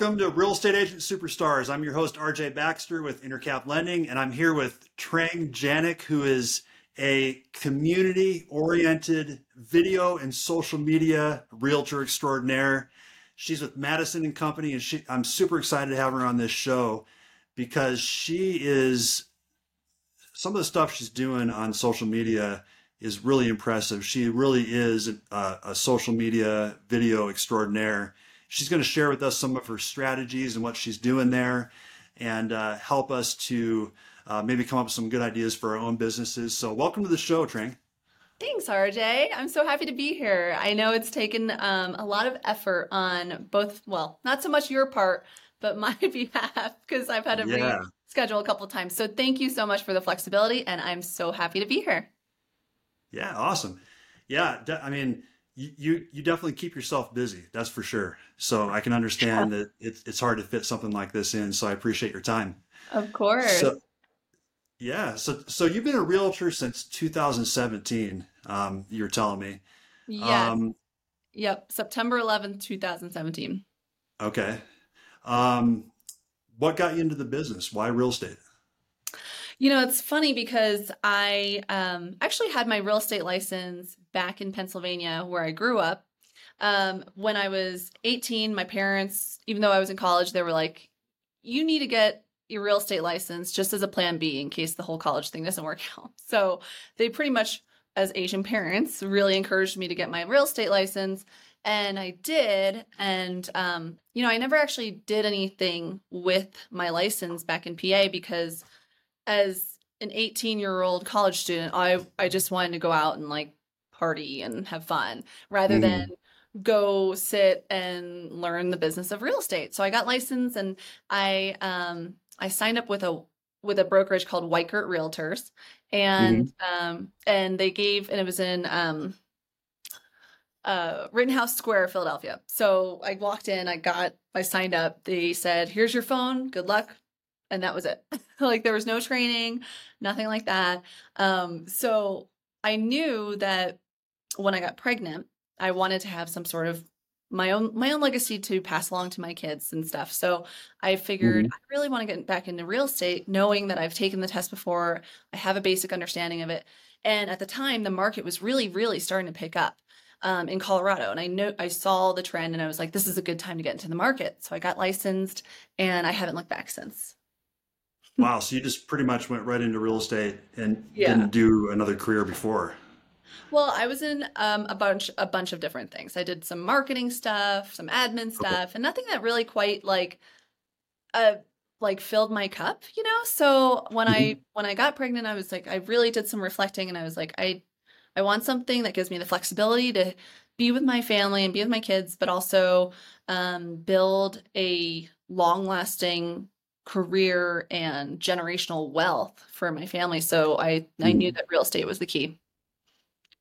Welcome to Real Estate Agent Superstars. I'm your host, RJ Baxter with Intercap Lending, and I'm here with Trang Janick, who is a community oriented video and social media realtor extraordinaire. She's with Madison and Company, and she, I'm super excited to have her on this show because she is some of the stuff she's doing on social media is really impressive. She really is a, a social media video extraordinaire. She's going to share with us some of her strategies and what she's doing there and uh, help us to uh, maybe come up with some good ideas for our own businesses. So, welcome to the show, Trang. Thanks, RJ. I'm so happy to be here. I know it's taken um, a lot of effort on both, well, not so much your part, but my behalf because I've had to yeah. reschedule a couple of times. So, thank you so much for the flexibility, and I'm so happy to be here. Yeah, awesome. Yeah, I mean, you you definitely keep yourself busy. That's for sure. So I can understand that it's it's hard to fit something like this in. So I appreciate your time. Of course. So, yeah. So so you've been a realtor since 2017. Um, you're telling me. Yeah. Um, yep. September 11th, 2017. Okay. Um, what got you into the business? Why real estate? You know, it's funny because I um, actually had my real estate license back in Pennsylvania where I grew up. Um, when I was 18, my parents, even though I was in college, they were like, you need to get your real estate license just as a plan B in case the whole college thing doesn't work out. So they pretty much, as Asian parents, really encouraged me to get my real estate license. And I did. And, um, you know, I never actually did anything with my license back in PA because as an 18 year old college student, I, I just wanted to go out and like party and have fun rather mm. than go sit and learn the business of real estate. So I got licensed and I um I signed up with a with a brokerage called Weichert Realtors and mm-hmm. um and they gave and it was in um uh Rittenhouse Square, Philadelphia. So I walked in, I got I signed up. They said, "Here's your phone. Good luck." And that was it. like there was no training, nothing like that. Um so I knew that when I got pregnant, I wanted to have some sort of my own my own legacy to pass along to my kids and stuff. So I figured mm-hmm. I really want to get back into real estate, knowing that I've taken the test before, I have a basic understanding of it. And at the time, the market was really, really starting to pick up um, in Colorado, and I know I saw the trend, and I was like, this is a good time to get into the market. So I got licensed, and I haven't looked back since. Wow! So you just pretty much went right into real estate and yeah. didn't do another career before. Well, I was in um, a bunch a bunch of different things. I did some marketing stuff, some admin stuff, okay. and nothing that really quite like uh like filled my cup, you know? So when mm-hmm. I when I got pregnant, I was like I really did some reflecting and I was like I I want something that gives me the flexibility to be with my family and be with my kids, but also um, build a long lasting career and generational wealth for my family. So I, I knew mm-hmm. that real estate was the key.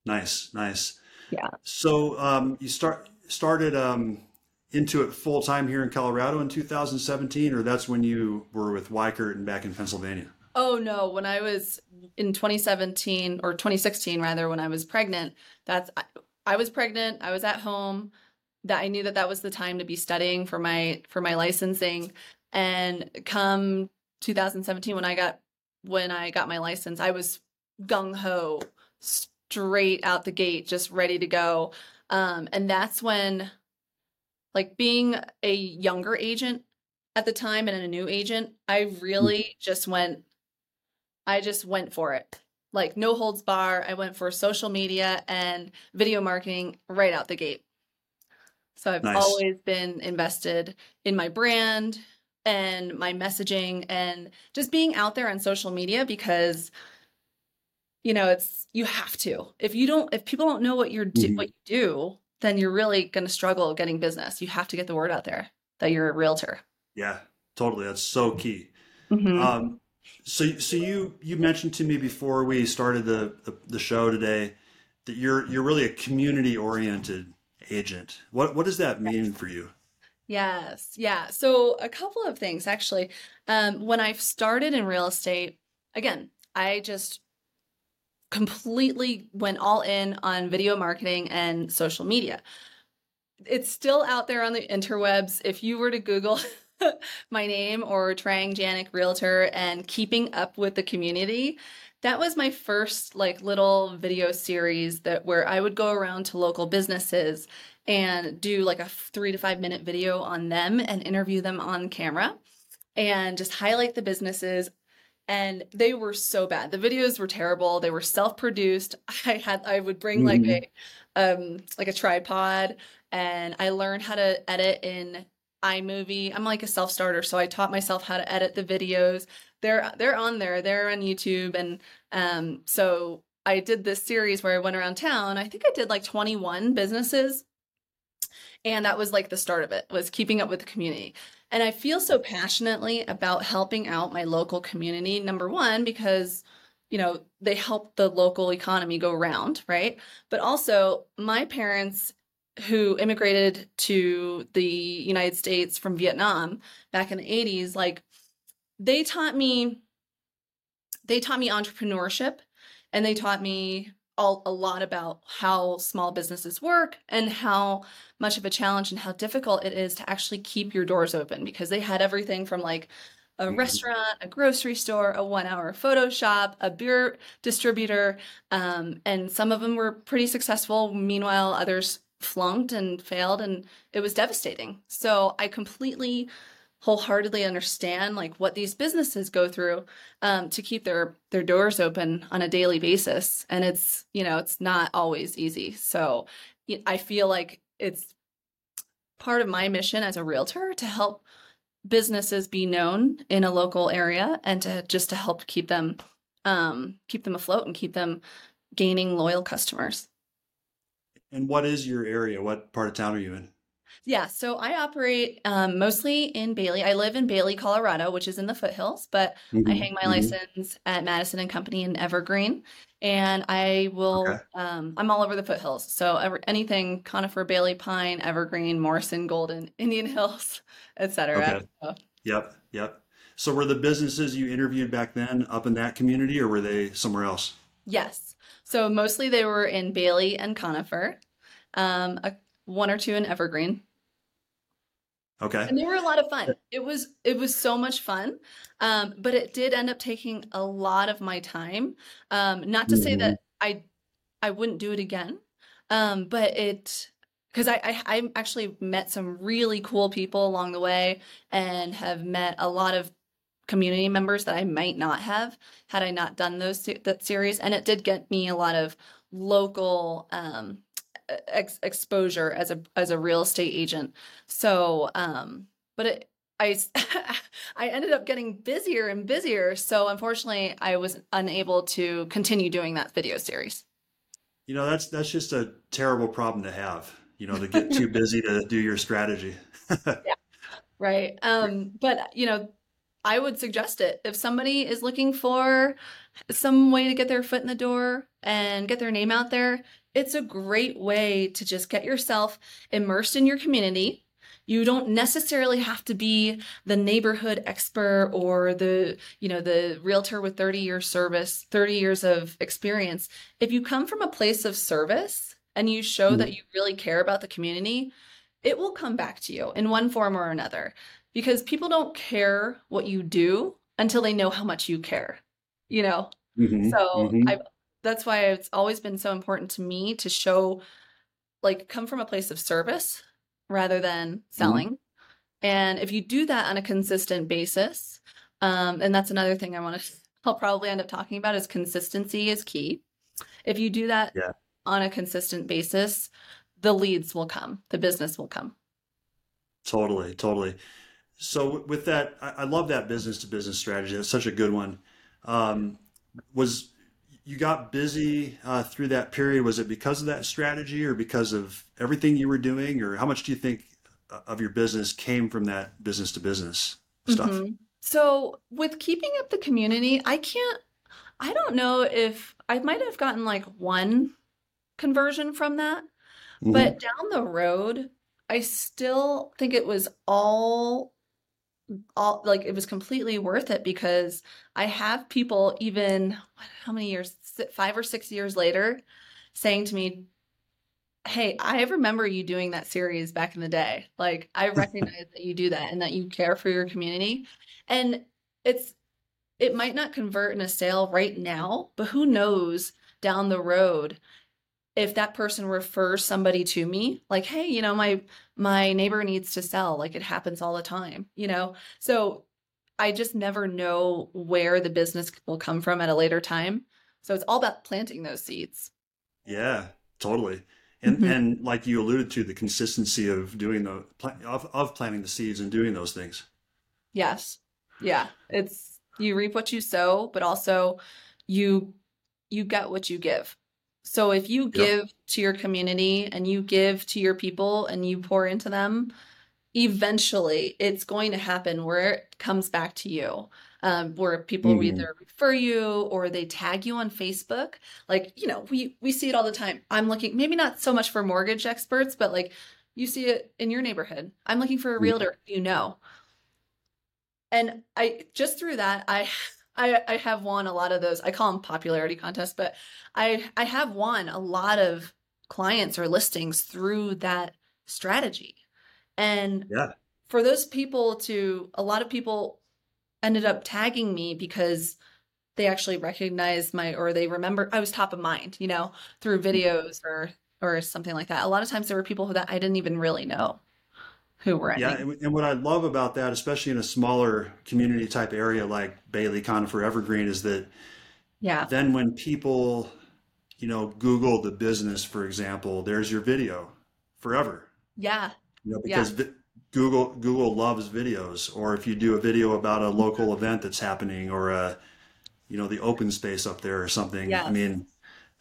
Nice, nice. Yeah. So um, you start started um, into it full time here in Colorado in 2017, or that's when you were with Weichert and back in Pennsylvania. Oh no, when I was in 2017 or 2016 rather, when I was pregnant, that's I, I was pregnant. I was at home. That I knew that that was the time to be studying for my for my licensing. And come 2017, when I got when I got my license, I was gung ho straight out the gate, just ready to go. Um, and that's when, like, being a younger agent at the time and a new agent, I really just went, I just went for it. Like, no holds bar. I went for social media and video marketing right out the gate. So I've nice. always been invested in my brand and my messaging and just being out there on social media because you know, it's you have to. If you don't, if people don't know what you're do, mm-hmm. what you do, then you're really going to struggle getting business. You have to get the word out there that you're a realtor. Yeah, totally. That's so key. Mm-hmm. Um, so, so you you mentioned to me before we started the, the, the show today that you're you're really a community oriented agent. What what does that mean for you? Yes, yeah. So a couple of things actually. Um, when I started in real estate, again, I just completely went all in on video marketing and social media. it's still out there on the interwebs. If you were to Google my name or Trang Janick Realtor and keeping up with the community, that was my first like little video series that where I would go around to local businesses and do like a three to five minute video on them and interview them on camera and just highlight the businesses and they were so bad. The videos were terrible. They were self-produced. I had I would bring like Mhm. a um like a tripod and I learned how to edit in iMovie. I'm like a self-starter, so I taught myself how to edit the videos. They're they're on there. They're on YouTube and um so I did this series where I went around town. I think I did like 21 businesses and that was like the start of it was keeping up with the community. And i feel so passionately about helping out my local community number one because you know they help the local economy go round right? But also my parents who immigrated to the united states from vietnam back in the 80s like they taught me they taught me entrepreneurship and they taught me all, a lot about how small businesses work and how much of a challenge and how difficult it is to actually keep your doors open because they had everything from like a Mhm. restaurant, a grocery store, a one hour photo shop, a beer distributor. Um, and some of them were pretty successful. Meanwhile, others flunked and failed, and it was devastating. So I completely wholeheartedly understand like what these businesses go through um, to keep their their doors open on a daily basis and it's you know it's not always easy so i feel like it's part of my mission as a realtor to help businesses be known in a local area and to just to help keep them um, keep them afloat and keep them gaining loyal customers And what is your area? What part of town are you in? Yeah, so I operate um, mostly in Bailey. I live in Bailey, Colorado, which is in the foothills, but I Mhm, hang my mhm. license at Madison and Company in Evergreen, and I will. Okay. Um, I'm all over the foothills, so ever, anything conifer, Bailey, Pine, Evergreen, Morrison, Golden, Indian Hills, etc. Okay. So, Yep, yep. So were the businesses you interviewed back then up in that community or were they somewhere else? yes, so mostly they were in Bailey and conifer, um, a, one or two in Evergreen. Okay. and they were a lot of fun. It was it was so much fun. Um but it did end up taking a lot of my time. Um not to say Mhm. that i i wouldn't do it again. Um but it because I, I i actually met some really cool people along the way and have met a lot of community members that i might not have had i not done those that series. And it did get me a lot of local um ex- exposure as a as a real estate agent so, um, but it, I ended up getting busier and busier. So unfortunately, I was unable to continue doing that video series. You know, that's that's just a terrible problem to have, you know, to get too busy to do your strategy. yeah, Right. Um, but you know, I would suggest it if somebody is looking for some way to get their foot in the door and get their name out there. It's a great way to just get yourself immersed in your community. You don't necessarily have to be the neighborhood expert or the, you know, the realtor with 30 years service, 30 years of experience. If you come from a place of service and you show that you really care about the community, it will come back to you in one form or another because people don't care what you do until they know how much you care you know Mhm, so mhm. i that's why it's always been so important to me to show like come from a place of service rather than selling and if you do that on a consistent basis um, and that's another thing i want to i'll probably end up talking about is consistency is key if you do that Yeah. on a consistent basis the leads will come the business will come Totally, totally. So with that, I, I love that business to business strategy. That's such a good one. Um, was you got busy uh, through that period? Was it because of that strategy or because of everything you were doing? Or how much do you think uh, of your business came from that business to business stuff? Mhm. So with keeping up the community, I can't, I don't know if I might have gotten like one conversion from that, Mhm. but down the road, I still think it was all, all like it was completely worth it because I have people even, what- how many years, five or six years later, saying to me, hey, I remember you doing that series back in the day. Like, I recognize that you do that and that you care for your community. And it's, it might not convert in a sale right now, but who knows down the road if that person refers somebody to me like hey you know my my neighbor needs to sell like it happens all the time you know? So i just never know where the business will come from at a later time. So it's all about planting those seeds. Yeah totally. And mm-hmm. and like you alluded to the consistency of doing the of, of planting the seeds and doing those things. Yes. Yeah. It's you reap what you sow but also you you get what you give so if you give yep. to your community and you give to your people and you pour into them eventually it's going to happen where it comes back to you um, where people mm. either refer you or they tag you on Facebook. Like, you know, we we see it all the time. I'm looking maybe not so much for mortgage experts, but like you see it in your neighborhood. I'm looking for a realtor you know. And I just through that, I I, I have won a lot of those. I call them popularity contests, but I I have won a lot of clients or listings through that strategy. And yeah. for those people to a lot of people ended up tagging me because they actually recognized my or they remember I was top of mind, you know, through mm-hmm. videos or or something like that. A lot of times there were people that I didn't even really know who were yeah and, and what i love about that especially in a smaller community type area like bailey conifer evergreen is that yeah then when people you know google the business for example there's your video forever yeah you know because yeah. Google Google loves videos, or if you do a video about a local event that's happening, or a you know the open space up there or something. Yes. I mean,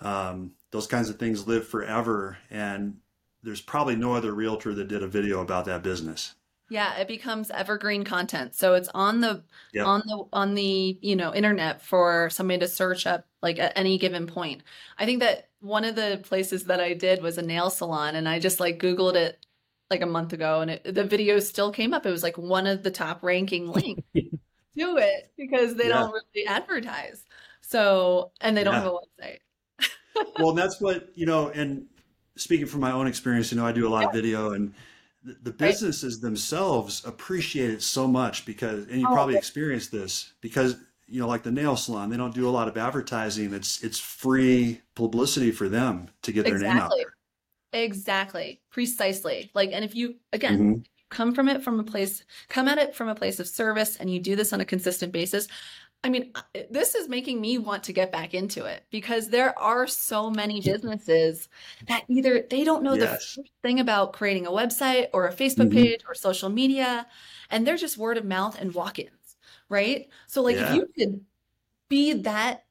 um, those kinds of things live forever, and there's probably no other realtor that did a video about that business. Yeah, it becomes evergreen content. So it's on the yep. on the on the, you know, internet for somebody to search up like at any given point. I think that one of the places that I did was a nail salon and I just like googled it like a month ago and it, the video still came up. It was like one of the top ranking links to it because they yeah. don't really advertise. So, and they don't yeah. have a website. well, that's what, you know, and speaking from my own experience, you know, I do a lot of video and the, the businesses themselves appreciate it so much because, and you oh, probably okay. experienced this because, you know, like the nail salon, they don't do a lot of advertising. It's, it's free publicity for them to get their exactly. name out there. Exactly. Precisely. Like, and if you, again, mm-hmm. come from it from a place, come at it from a place of service and you do this on a consistent basis, I mean, this is making me want to get back into it because there are so many businesses that either they don't know yes. the thing about creating a website or a Facebook mm-hmm. page or social media, and they're just word of mouth and walk ins, right? So, like, yeah. if you could be that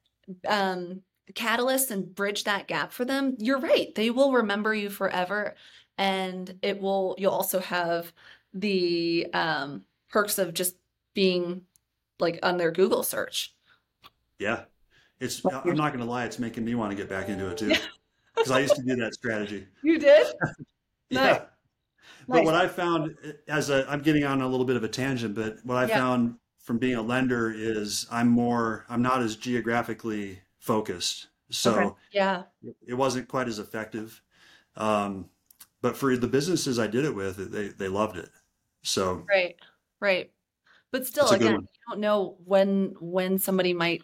um, catalyst and bridge that gap for them, you're right. They will remember you forever. And it will, you'll also have the um, perks of just being like on their Google search. Yeah. It's, I'm not going to lie, it's making me want to get back into it too. Because I used to do that strategy. You did? yeah. Nice. But what I found as a, I'm getting on a little bit of a tangent, but what I yeah. found from being a lender is I'm more, I'm not as geographically focused. So okay. yeah, it wasn't quite as effective. Um, but for the businesses I did it with, they they loved it. So right, right. But still, again, you don't know when when somebody might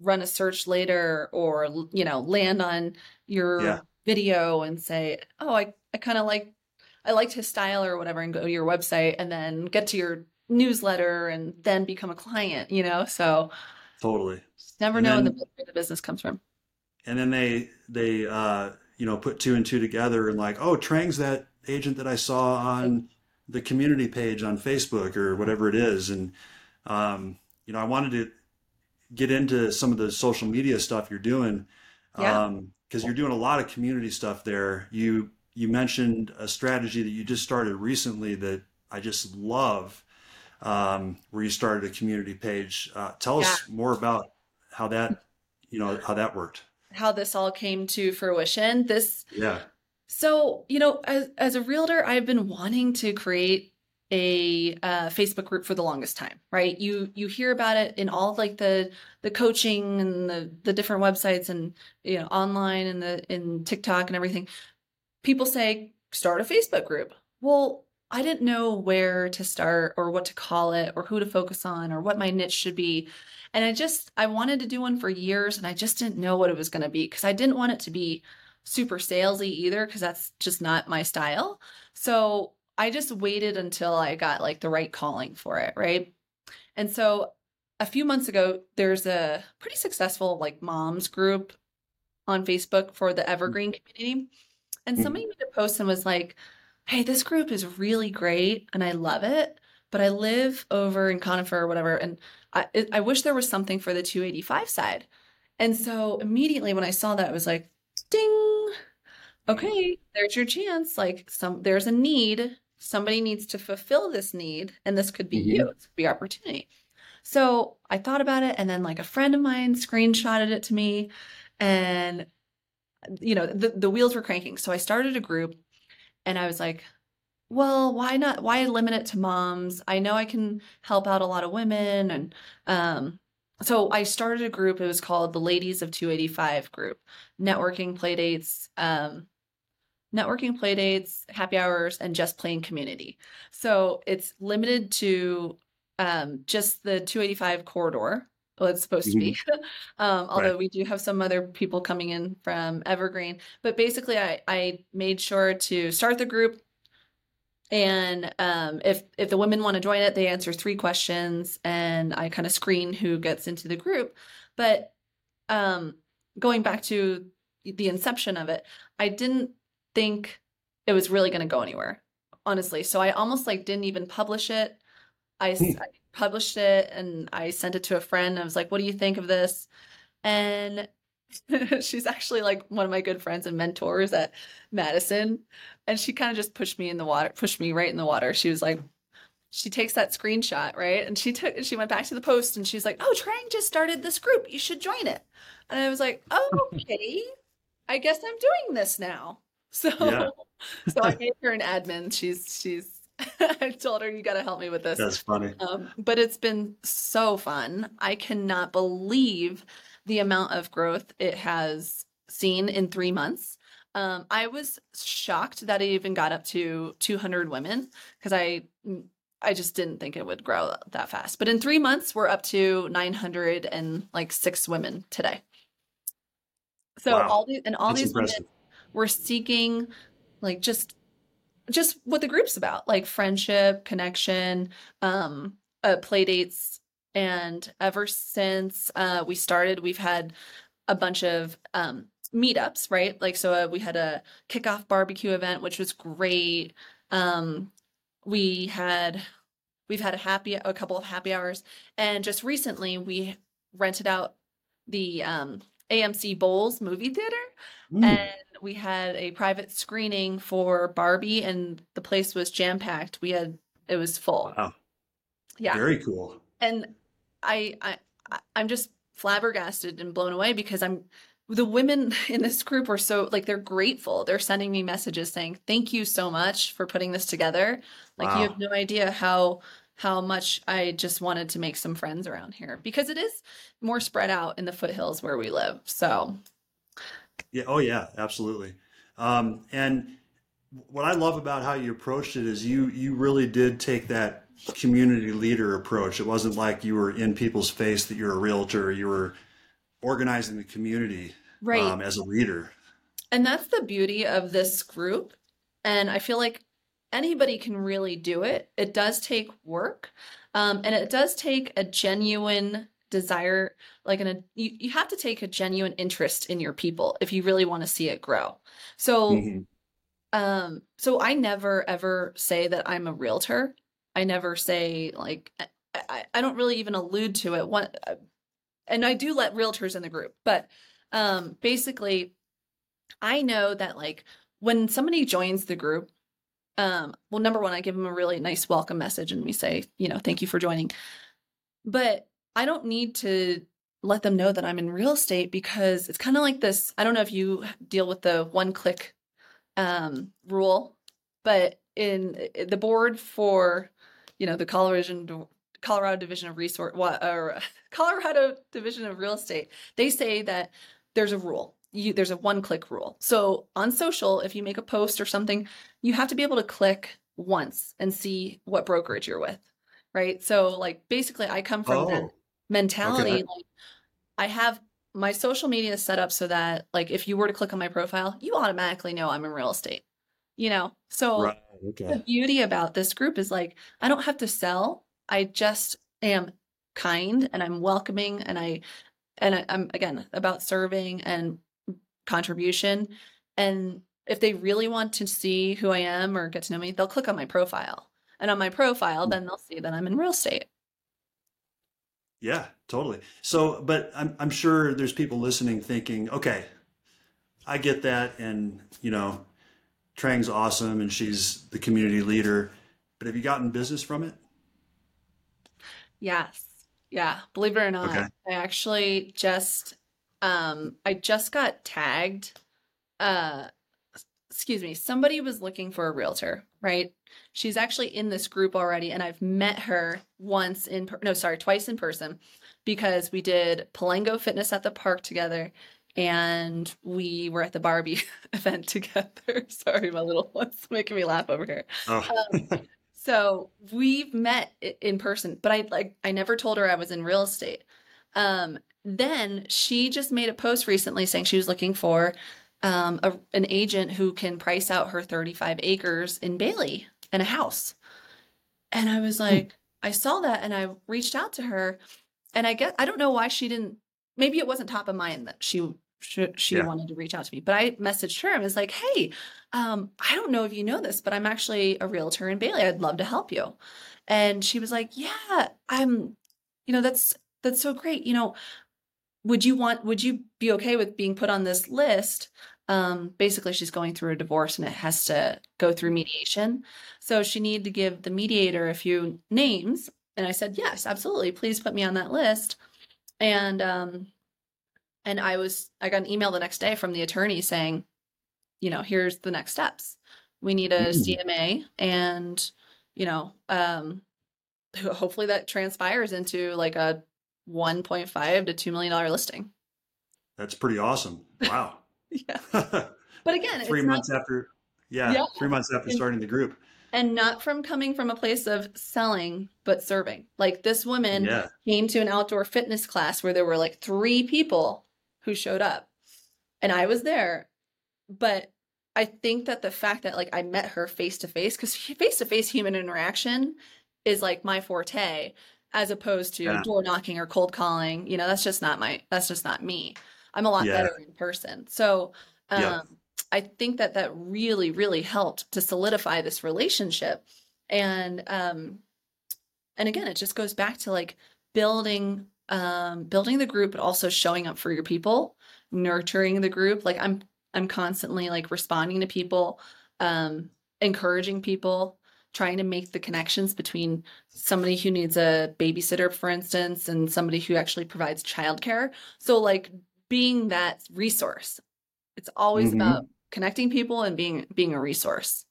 run a search later or you know land on your yeah. video and say, "Oh, I I kind of like I liked his style or whatever," and go to your website and then get to your newsletter and then become a client. You know, so Totally. Never and know then, where the business comes from. And then they they uh, you know put two and two together and like, oh, Trang's that agent that I saw on the community page on Facebook or whatever it is, and um, you know I wanted to get into some of the social media stuff you're doing because yeah. um, you're doing a lot of community stuff there. You you mentioned a strategy that you just started recently that I just love um, where you started a community page. Uh, tell yeah. us more about how that, you know, how that worked. How this all came to fruition. This, yeah. So, you know, as, as a realtor, I've been wanting to create a uh, Facebook group for the longest time, right? You you hear about it in all like the the coaching and the the different websites and you know online and the in TikTok and everything. people say, start a Facebook group. Well, I didn't know where to start or what to call it or who to focus on or what my niche should be. And I just, I wanted to do one for years and I just didn't know what it was going to be because I didn't want it to be super salesy either because that's just not my style. So I just waited until I got like the right calling for it. Right. And so a few months ago, there's a pretty successful like moms group on Facebook for the Evergreen community. And somebody mm-hmm. made a post and was like, Hey, this group is really great and I love it, but I live over in Conifer or whatever. And I, I wish there was something for the 285 side. And so immediately when I saw that, I was like, ding, okay, there's your chance. Like some, there's a need. Somebody needs to fulfill this need. And this could be mm-hmm. you. It could be opportunity. So I thought about it. And then like a friend of mine screenshotted it to me and you know, the, the wheels were cranking. So I started a group and I was like, well, why not? Why limit it to moms? I know I can help out a lot of women. And um, so I started a group. It was called the Ladies of 285 group, networking playdates, um, networking playdates, happy hours, and just plain community. So it's limited to um, just the 285 corridor. Well, it's supposed to be. Mm-hmm. um, although right. we do have some other people coming in from Evergreen. But basically, I, I made sure to start the group and um, if if the women want to join it, they answer three questions, and I kind of screen who gets into the group. But um, going back to the inception of it, I didn't think it was really going to go anywhere, honestly. So I almost like didn't even publish it. I, hmm. I published it and I sent it to a friend. I was like, "What do you think of this?" And she's actually like one of my good friends and mentors at Madison. And she kind of just pushed me in the water, pushed me right in the water. She was like, she takes that screenshot, right? And she took and she went back to the post and she's like, Oh, Trang just started this group. You should join it. And I was like, oh, okay. I guess I'm doing this now. So yeah. so I gave her an admin. She's she's I told her you got to help me with this. That's funny. Um, but it's been so fun. I cannot believe the amount of growth it has seen in three months. Um, I was shocked that it even got up to 200 women because I I just didn't think it would grow that fast. But in three months, we're up to 900 and like six women today. So wow. all these and all That's these impressive. women were seeking like just just what the group's about, like friendship, connection, um, uh, play dates, and ever since uh, we started, we've had a bunch of um, meetups, right? Like, so uh, we had a kickoff barbecue event, which was great. Um, we had, we've had a happy, a couple of happy hours. And just recently, we rented out the um, AMC Bowles movie theater. Mm. And we had a private screening for Barbie, and the place was jam packed. We had, it was full. Wow. Yeah. Very cool. And I, I I'm just flabbergasted and blown away because I'm the women in this group are so like they're grateful. They're sending me messages saying, "Thank you so much for putting this together." Like wow. you have no idea how how much I just wanted to make some friends around here because it is more spread out in the foothills where we live. So Yeah, oh yeah, absolutely. Um and what I love about how you approached it is you you really did take that community leader approach. It wasn't like you were in people's face that you're a realtor. You were organizing the community right. um, as a leader. And that's the beauty of this group. And I feel like anybody can really do it. It does take work. Um, and it does take a genuine desire, like an, a, you, you have to take a genuine interest in your people if you really want to see it grow. So, mm-hmm. um, so I never ever say that I'm a realtor. I never say like I, I don't really even allude to it. Uh, and I do let realtors in the group, but um, basically, I know that like when somebody joins the group, um, well, number one, I give them a really nice welcome message, and we say, you know, thank you for joining. But I don't need to let them know that I'm in real estate because it's kind of like this. I don't know if you deal with the one click um, rule, but in the board for you know the Colorado Colorado Division of Resource or Colorado Division of Real Estate, they say that there's a rule. you there's a one click rule. So on social, if you make a post or something, you have to be able to click once and see what brokerage you're with. Right. So like basically I come from that Oh, mentality. okay. Like I have my social media set up so that like if you were to click on my profile, you automatically know I'm in real estate. You know? So Right. the beauty about this group is like I don't have to sell. I just am kind and I'm welcoming and I and I, I'm again about serving and contribution. And if they really want to see who I am or get to know me, they'll click on my profile. And on my profile, hmm. then they'll see that I'm in real estate. Yeah, totally. So, but I'm I'm sure there's people listening thinking, okay, I get that, and you know, Trang's awesome, and she's the community leader. But have you gotten business from it? Yes. Yeah. Believe it or Okay. not, I actually just um I just got tagged. Uh excuse me, somebody was looking for a realtor, right? She's actually in this group already and I've met her once in per- no, sorry, twice in person because we did Palengo Fitness at the park together and we were at the Barbie event together. Sorry, my little one's making me laugh over here. Oh, Um, so we've met in person, but I like I never told her I was in real estate. Um, then she just made a post recently saying she was looking for um, a, an agent who can price out her 35 acres in Bailey and a house. And I was like, I saw that and I reached out to her, and I guess I don't know why she didn't. Maybe it wasn't top of mind that she she, she yeah. wanted to reach out to me, but I messaged her and was like, Hey, um, I don't know if you know this, but I'm actually a realtor in Bailey. I'd love to help you. And she was like, Yeah, I'm, you know, that's that's so great. You know, would you want would you be okay with being put on this list? Um, basically she's going through a divorce and it has to go through mediation. So she needed to give the mediator a few names. And I said, Yes, absolutely. Please put me on that list. And um and I was I got an email the next day from the attorney saying, you know, here's the next steps. We need a Mm, CMA and, you know, um hopefully that transpires into like a 1.5 to 2 million dollar listing. that's pretty awesome. Wow. Yeah. But again, Three it's not months after, yeah, yeah. three months after starting the group. and not from coming from a place of selling, but serving. Like this woman Yeah. came to an outdoor fitness class where there were like three people who showed up and I was there. But I think that the fact that like I met her face to face, because face to face human interaction is like my forte, as opposed to Yeah. door knocking or cold calling. You know, that's just not my, that's just not me. I'm a lot Yeah. better in person. So Yeah. um, I think that that really, really helped to solidify this relationship. And um, and again, it just goes back to like building um, building the group, but also showing up for your people, nurturing the group. Like I'm I'm constantly like responding to people, um, encouraging people, trying to make the connections between somebody who needs a babysitter, for instance, and somebody who actually provides childcare. So like being that resource. It's always hmm about connecting people and being being a resource.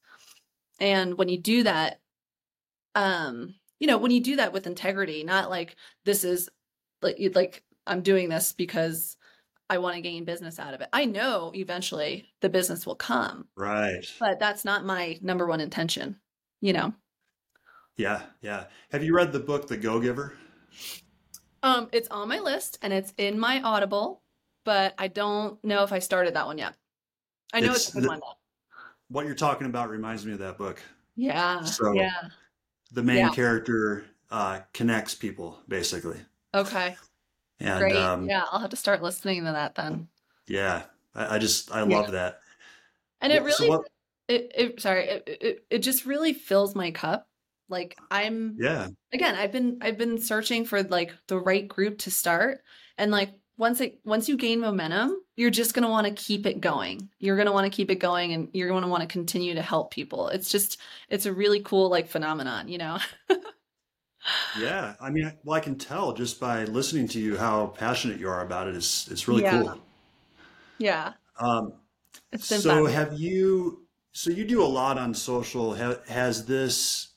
And when you do that, um, you know, when you do that with integrity, not like this is like like I'm doing this because I want to gain business out of it. I know eventually the business will come, Right. but that's not my number one intention, you know. Yeah. Yeah. Have you read the book, The Go Giver? Um, it's on my list and it's in my Audible, but I don't know if I started that one yet. I know it's It's a good the, one though. what you're talking about reminds me of that book. Yeah, So yeah. the main Yeah. character uh, connects people basically, Okay. and Great. um, Yeah, I'll have to start listening to that then. yeah, I, I just I Yeah. love that. And it Wh- So really what? it, it sorry, it, it it just really fills my cup. Like I'm Yeah. again, I've been I've been searching for like the right group to start and like once it once you gain momentum, you're just going to want to keep it going. You're going to want to keep it going and you're going to want to continue to help people. It's just it's a really cool like phenomenon, you know. Yeah, I mean, well, I can tell just by listening to you how passionate you are about it. It's it's really Yeah. cool. Yeah. Um, so fun. have you? So you do a lot on social. Ha, has this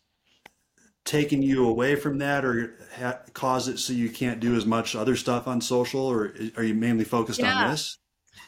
taken you away from that, or ha, caused it so you can't do as much other stuff on social, or are you mainly focused on this?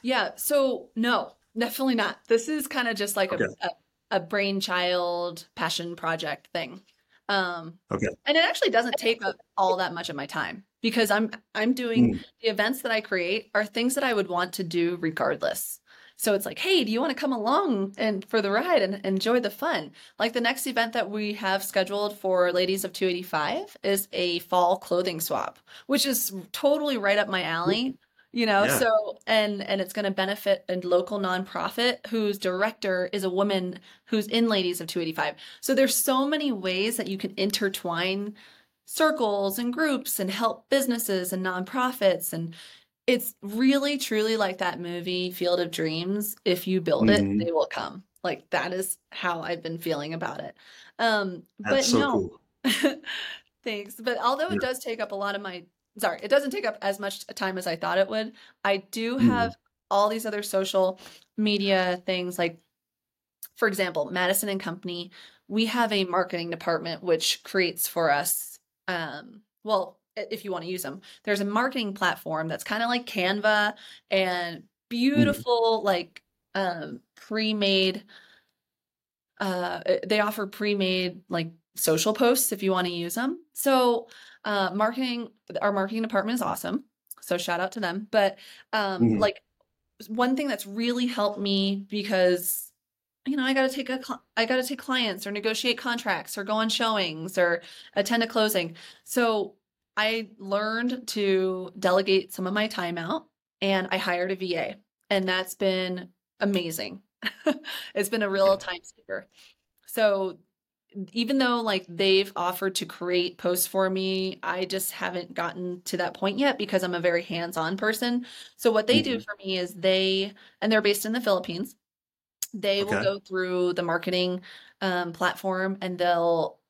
Yeah. So no, definitely not. This is kind of just like Okay. a, a a brainchild passion project thing. Um, Okay. and it actually doesn't take up all that much of my time because I'm I'm doing Mm. the events that I create are things that I would want to do regardless. So it's like, hey, do you want to come along and for the ride and enjoy the fun? Like the next event that we have scheduled for Ladies of 285 is a fall clothing swap, which is totally right up my alley. You know, Yeah. so and and it's going to benefit a local nonprofit whose director is a woman who's in Ladies of 285. So there's so many ways that you can intertwine circles and groups and help businesses and nonprofits and it's really truly like that movie Field of Dreams. If you build Mhm. it, they will come. Like that is how I've been feeling about it. Um, but so no, cool. thanks. But although Yeah. it does take up a lot of my, sorry, it doesn't take up as much time as I thought it would. I do Mhm. have all these other social media things like for example, Madison and Company, we have a marketing department which creates for us um well, if you want to use them. There's a marketing platform that's kind of like Canva and beautiful like um pre-made uh, they offer pre-made like social posts if you want to use them. So, uh marketing our marketing department is awesome. So shout out to them. But um Mhm. like one thing that's really helped me because you know, I got to take a I got to take clients or negotiate contracts or go on showings or attend a closing. So, I learned to delegate some of my time out and I hired a VA and that's been amazing. it's been a real time saver. So, even though like they've offered to create posts for me, I just haven't gotten to that point yet because I'm a very hands-on person. So what they do Mhm. for me is they and they're based in the Philippines. They will go through the marketing um, platform and they'll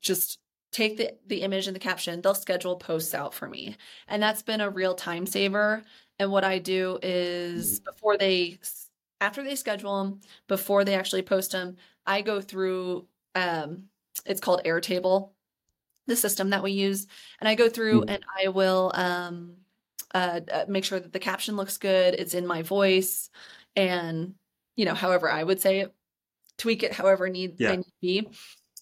just take the the image and the caption. They'll schedule posts out for me, and that's been a real time saver. And what I do is before they after they schedule them, before they actually post them, I go through um it's called Airtable, the system that we use, and I go through Mhm. and I will um uh, uh, make sure that the caption looks good, it's in my voice, and you know, however I would say it, tweak it however need Yeah. I need to be.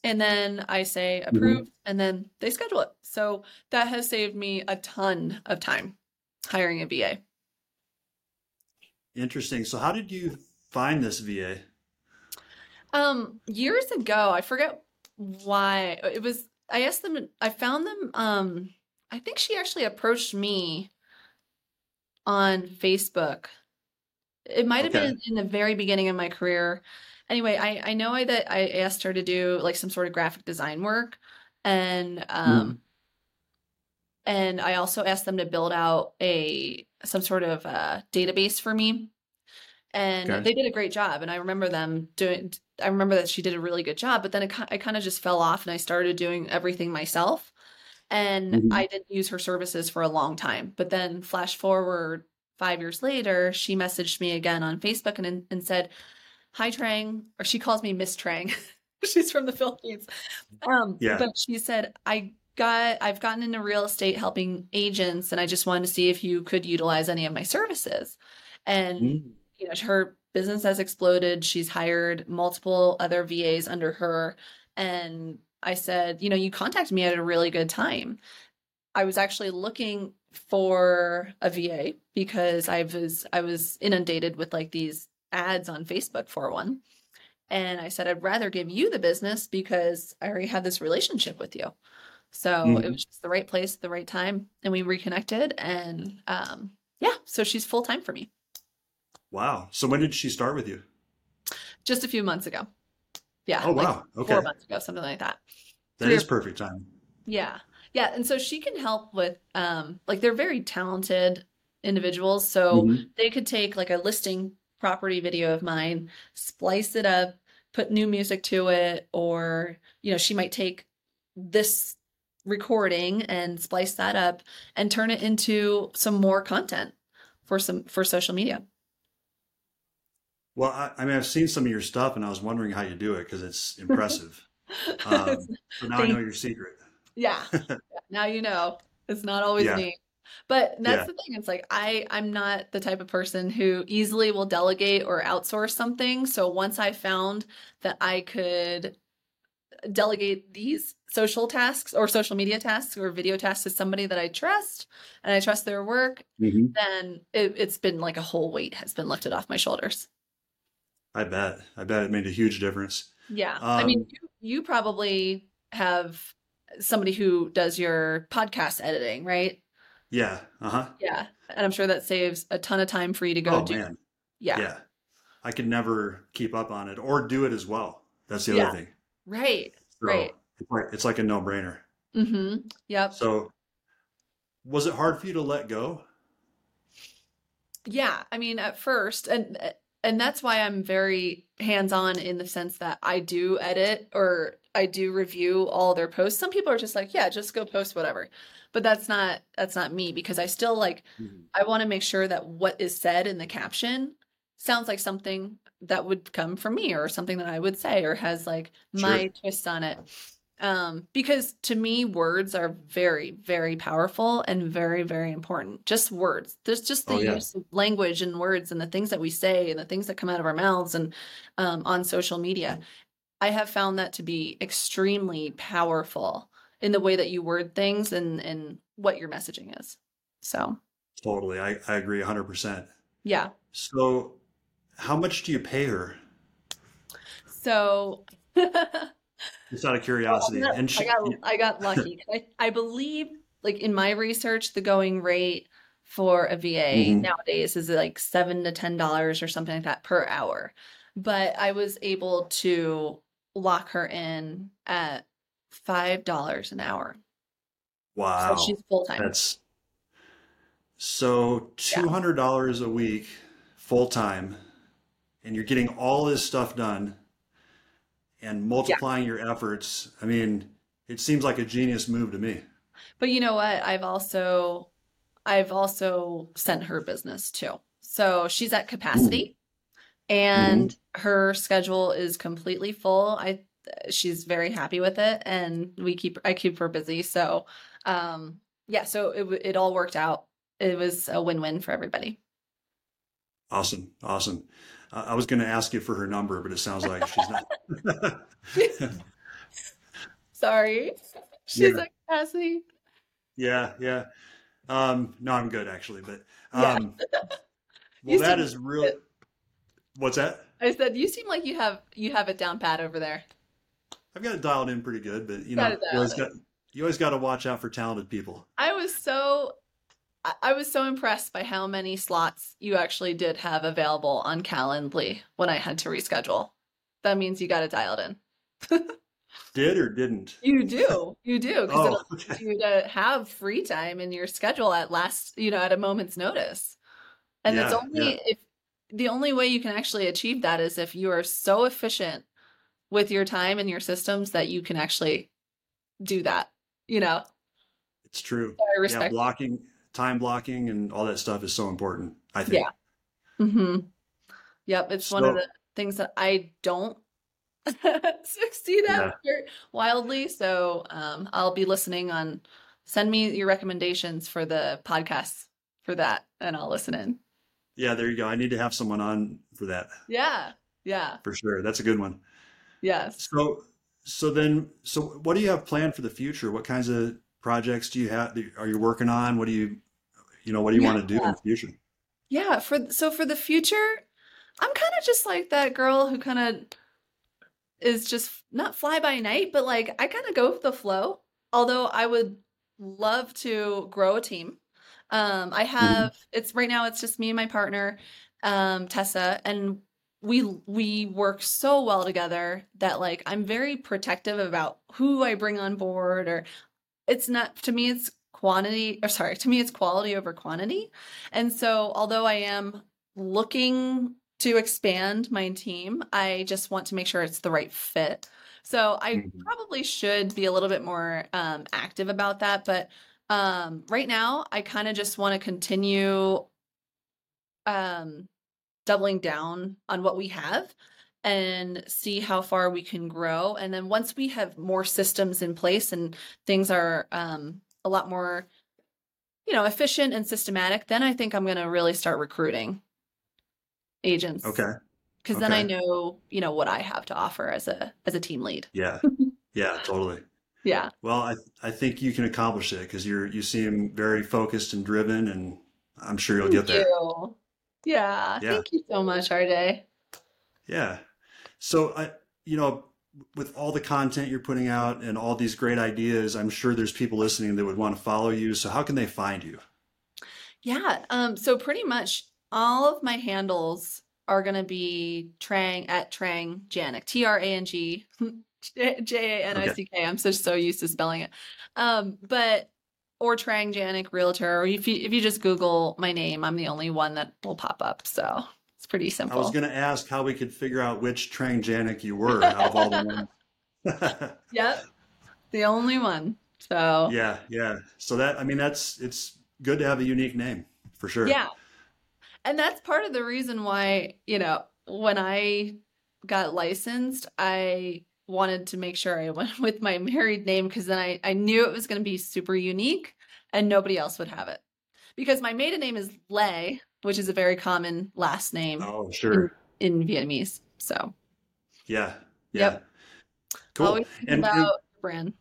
And then I say Mhm. and then they schedule it. So that has saved me a ton of time hiring a VA. Interesting. So how did you find this VA? Um, years ago, I forget why it was. I asked them. I found them. Um, I think she actually approached me on Facebook. It might have Okay. been in the very beginning of my career. Anyway, I I know I, that I asked her to do like some sort of graphic design work, and um, and I also asked them to build out a some sort of uh, database for me and Okay. they did a great job and i remember them doing i remember that she did a really good job but then it, I kind of just fell off and i started doing everything myself and Mhm. i didn't use her services for a long time but then flash forward five years later she messaged me again on facebook and, and said hi trang or she calls me miss trang she's from the philippines um Yeah. but she said i got i've gotten into real estate helping agents and i just wanted to see if you could utilize any of my services and Mm. You know her business has exploded. She's hired multiple other vas under her. And i said you know you contacted me at a really good time. I was actually looking for a va because i was i was inundated with like these ads on facebook for one. And i said i'd rather give you the business because i already have this relationship with you. So it Mhm. was just the right place at the right time and we reconnected and um yeah so she's full time for me Wow. So when did she start with you? just a few months ago. Yeah, Oh like wow. Okay. four months ago, something like that. That or- is perfect timing. Yeah, yeah, and so she can help with, um, like they're very talented individuals, so Mhm. they could take like a listing property video of mine, splice it up, put new music to it, or you know, she might take this recording and splice that up and turn it into some more content for some for social media. Well, I, I mean, I've seen some of your stuff, and I was wondering how you do it because it's impressive. Um, so now I know your secret. Yeah. Now you know. It's not always Yeah. me. But that's Yeah. the thing. It's like I I'm not the type of person who easily will delegate or outsource something. So once I found that I could delegate these social tasks or social media tasks or video tasks to somebody that I trust and I trust their work, Mhm. then it, it's been like a whole weight has been lifted off my shoulders. I bet. I bet it made a huge difference. Yeah. I mean, Um, you, you probably have somebody who does your podcast editing, right? Yeah. Uh huh. Yeah. And I'm sure that saves a ton of time for you to go Oh do. man. Yeah. Yeah. I could never keep up on it or do it as well. That's the Yeah. other thing. Right. So Right. It's like, it's like a no brainer. Mm-hmm. Yep. So, was it hard for you to let go? Yeah. I mean, at first, and and that's why I'm very hands-on in the sense that I do edit or I do review all their posts. Some people are just like, yeah, just go post whatever. But that's not that's not me because I still like mm-hmm. I want to make sure that what is said in the caption sounds like something that would come from me or something that I would say or has like my twist on it. Um, because to me, words are very, very powerful and very, very important. Just words. There's just the Oh, yeah. use of language and words and the things that we say and the things that come out of our mouths and um, on social media. I have found that to be extremely powerful in the way that you word things and and what your messaging is. So Totally. I, I agree 100%. yeah. So, how much do you pay her? So Just out of curiosity. Well, And I got I got lucky. I, I believe like in my research, the going rate for a VA Mhm. nowadays is like seven to ten dollars or something like that per hour. But I was able to lock her in at five dollars an hour. wow. So she's full time. That's so two hundred dollars a week, full time, and you're getting all this stuff done, and multiplying your efforts. I mean, it seems like a genius move to me. But you know what? I've also I've also sent her business too. So she's at capacity and her schedule is completely full. I she's very happy with it and we keep I keep her busy. So um yeah, so it it all worked out. It was a win-win for everybody. Awesome, awesome. I was going to ask you for her number, but it sounds like she's not. Sorry. She's Yeah. at capacity. yeah, yeah. Um, no, I'm good actually, but um, You well, that is real. What's that? I said you seem like you have you have it down pat over there. I've got it dialed in pretty good, but you know, you always got you always got to watch out for talented people. I was so I- was so impressed by how many slots you actually did have available on Calendly when I had to reschedule. That means you got it dialed in. Did or didn't? You do. You do because it Oh, allows okay. you to have free time in your schedule at last, you know, at a moment's notice. And it's only yeah. if the only way you can actually achieve that is if you are so efficient with your time and your systems that you can actually do that. You know, It's true. so I Yeah, respect. blocking, time blocking, and all that stuff is so important. I think. Yeah. Mm-hmm. Yep, it's one of the things that I don't succeed at Yeah. very wildly. So um, I'll be listening on. Send me your recommendations for the podcasts for that, and I'll listen in. Yeah, there you go. I need to have someone on for that Yeah, yeah, for sure. That's a good one. yes. So, so then, so what do you have planned for the future? What kinds of projects do you have? Are you working on? What do you, you know, what do you want to do in the future? Yeah, for so for the future, I'm kind of just like that girl who kind of is just not fly by night, but like I kind of go with the flow. Although I would love to grow a team. Um, I have it's right now it's just me and my partner, um, Tessa, and we we work so well together that like I'm very protective about who I bring on board or it's not to me it's quantity or sorry, to me it's quality over quantity. And so, although I am looking to expand my team, I just want to make sure it's the right fit. So, I Mhm. probably should be a little bit more um, active about that. But um, right now, I kind of just want to continue um, doubling down on what we have and see how far we can grow. And then once we have more systems in place and things are um, a lot more you know, efficient and systematic, then I think I'm going to really start recruiting agents. Okay. Because then I know, you know, what I have to offer as a as a team lead. Yeah. Yeah, totally. Yeah. Well, I I think you can accomplish it because you're you seem very focused and driven, and I'm sure you'll get there. you. Yeah. Yeah. Thank you so much, RJ. Yeah. So I, you know, with all the content you're putting out and all these great ideas, I'm sure there's people listening that would want to follow you. So how can they find you? Yeah. Um, so pretty much all of my handles are gonna be Trang at Trang Janick. T R A N G J A N I C K. I'm so so used to spelling it. Um, but or Trang Janick Realtor, or if you if you just Google my name, I'm the only one that will pop up. So pretty I was going to ask how we could figure out which Trang Janick you were out of all the ones. Yep. The only one. So yeah, yeah. So that I mean that's it's good to have a unique name for sure. Yeah. And that's part of the reason why, you know, when I got licensed, I wanted to make sure I went with my married name because then I, I knew it was going to be super unique and nobody else would have it. Because my maiden name is Lay, which is a very common last name Oh, sure. in Vietnamese. So Yeah. Yeah. Yep. Cool. always think And- and- about the brand.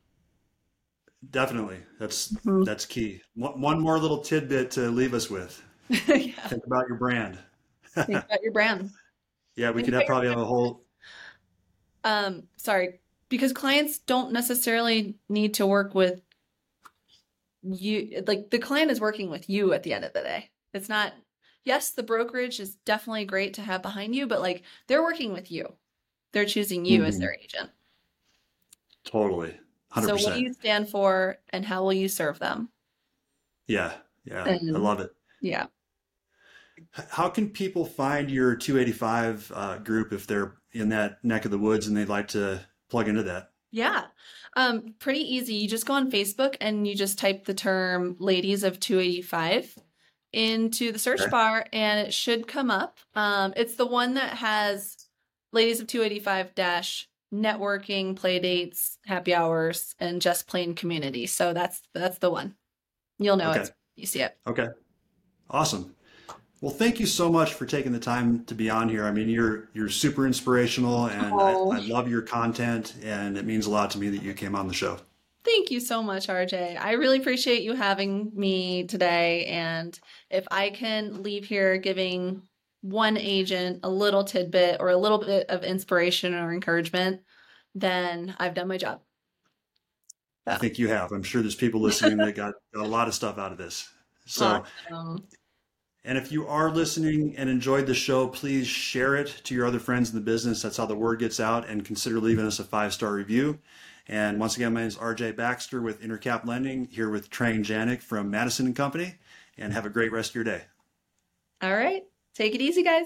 Definitely. That's Mhm. that's key. One, one more little tidbit to leave us with. yeah. Think about your brand. Think about your brand. Yeah, we Think could have probably have a whole um sorry because clients don't necessarily need to work with you like the client is working with you at the end of the day it's not yes the brokerage is definitely great to have behind you but like they're working with you they're choosing you as Mhm. their agent totally. 100%. so what do you stand for and how will you serve them yeah. Yeah. I love it. yeah How can people find your 285 uh, group if they're in that neck of the woods and they'd like to plug into that? Yeah. Um, pretty easy. You just go on Facebook and you just type the term ladies of 285 into the search bar and it should come up. Um, it's the one that has ladies of 285 dash networking, play dates, happy hours, and just plain community. So that's that's the one. You'll know Okay. it. You see it. Okay. Awesome. Well, thank you so much for taking the time to be on here. I mean, you're you're super inspirational, and Oh. I, I love your content, and it means a lot to me that you came on the show. Thank you so much, RJ. I really appreciate you having me today. And if I can leave here giving one agent a little tidbit or a little bit of inspiration or encouragement, then I've done my job. I think you have. I'm sure there's people listening that got, got a lot of stuff out of this. So, Awesome. and if you are listening and enjoyed the show, please share it to your other friends in the business. That's how the word gets out. And consider leaving us a five star review. And once again, my name is RJ Baxter with Intercap Lending, here with Trang Janick from Madison and Company. And have a great rest of your day. All right. Take it easy, guys.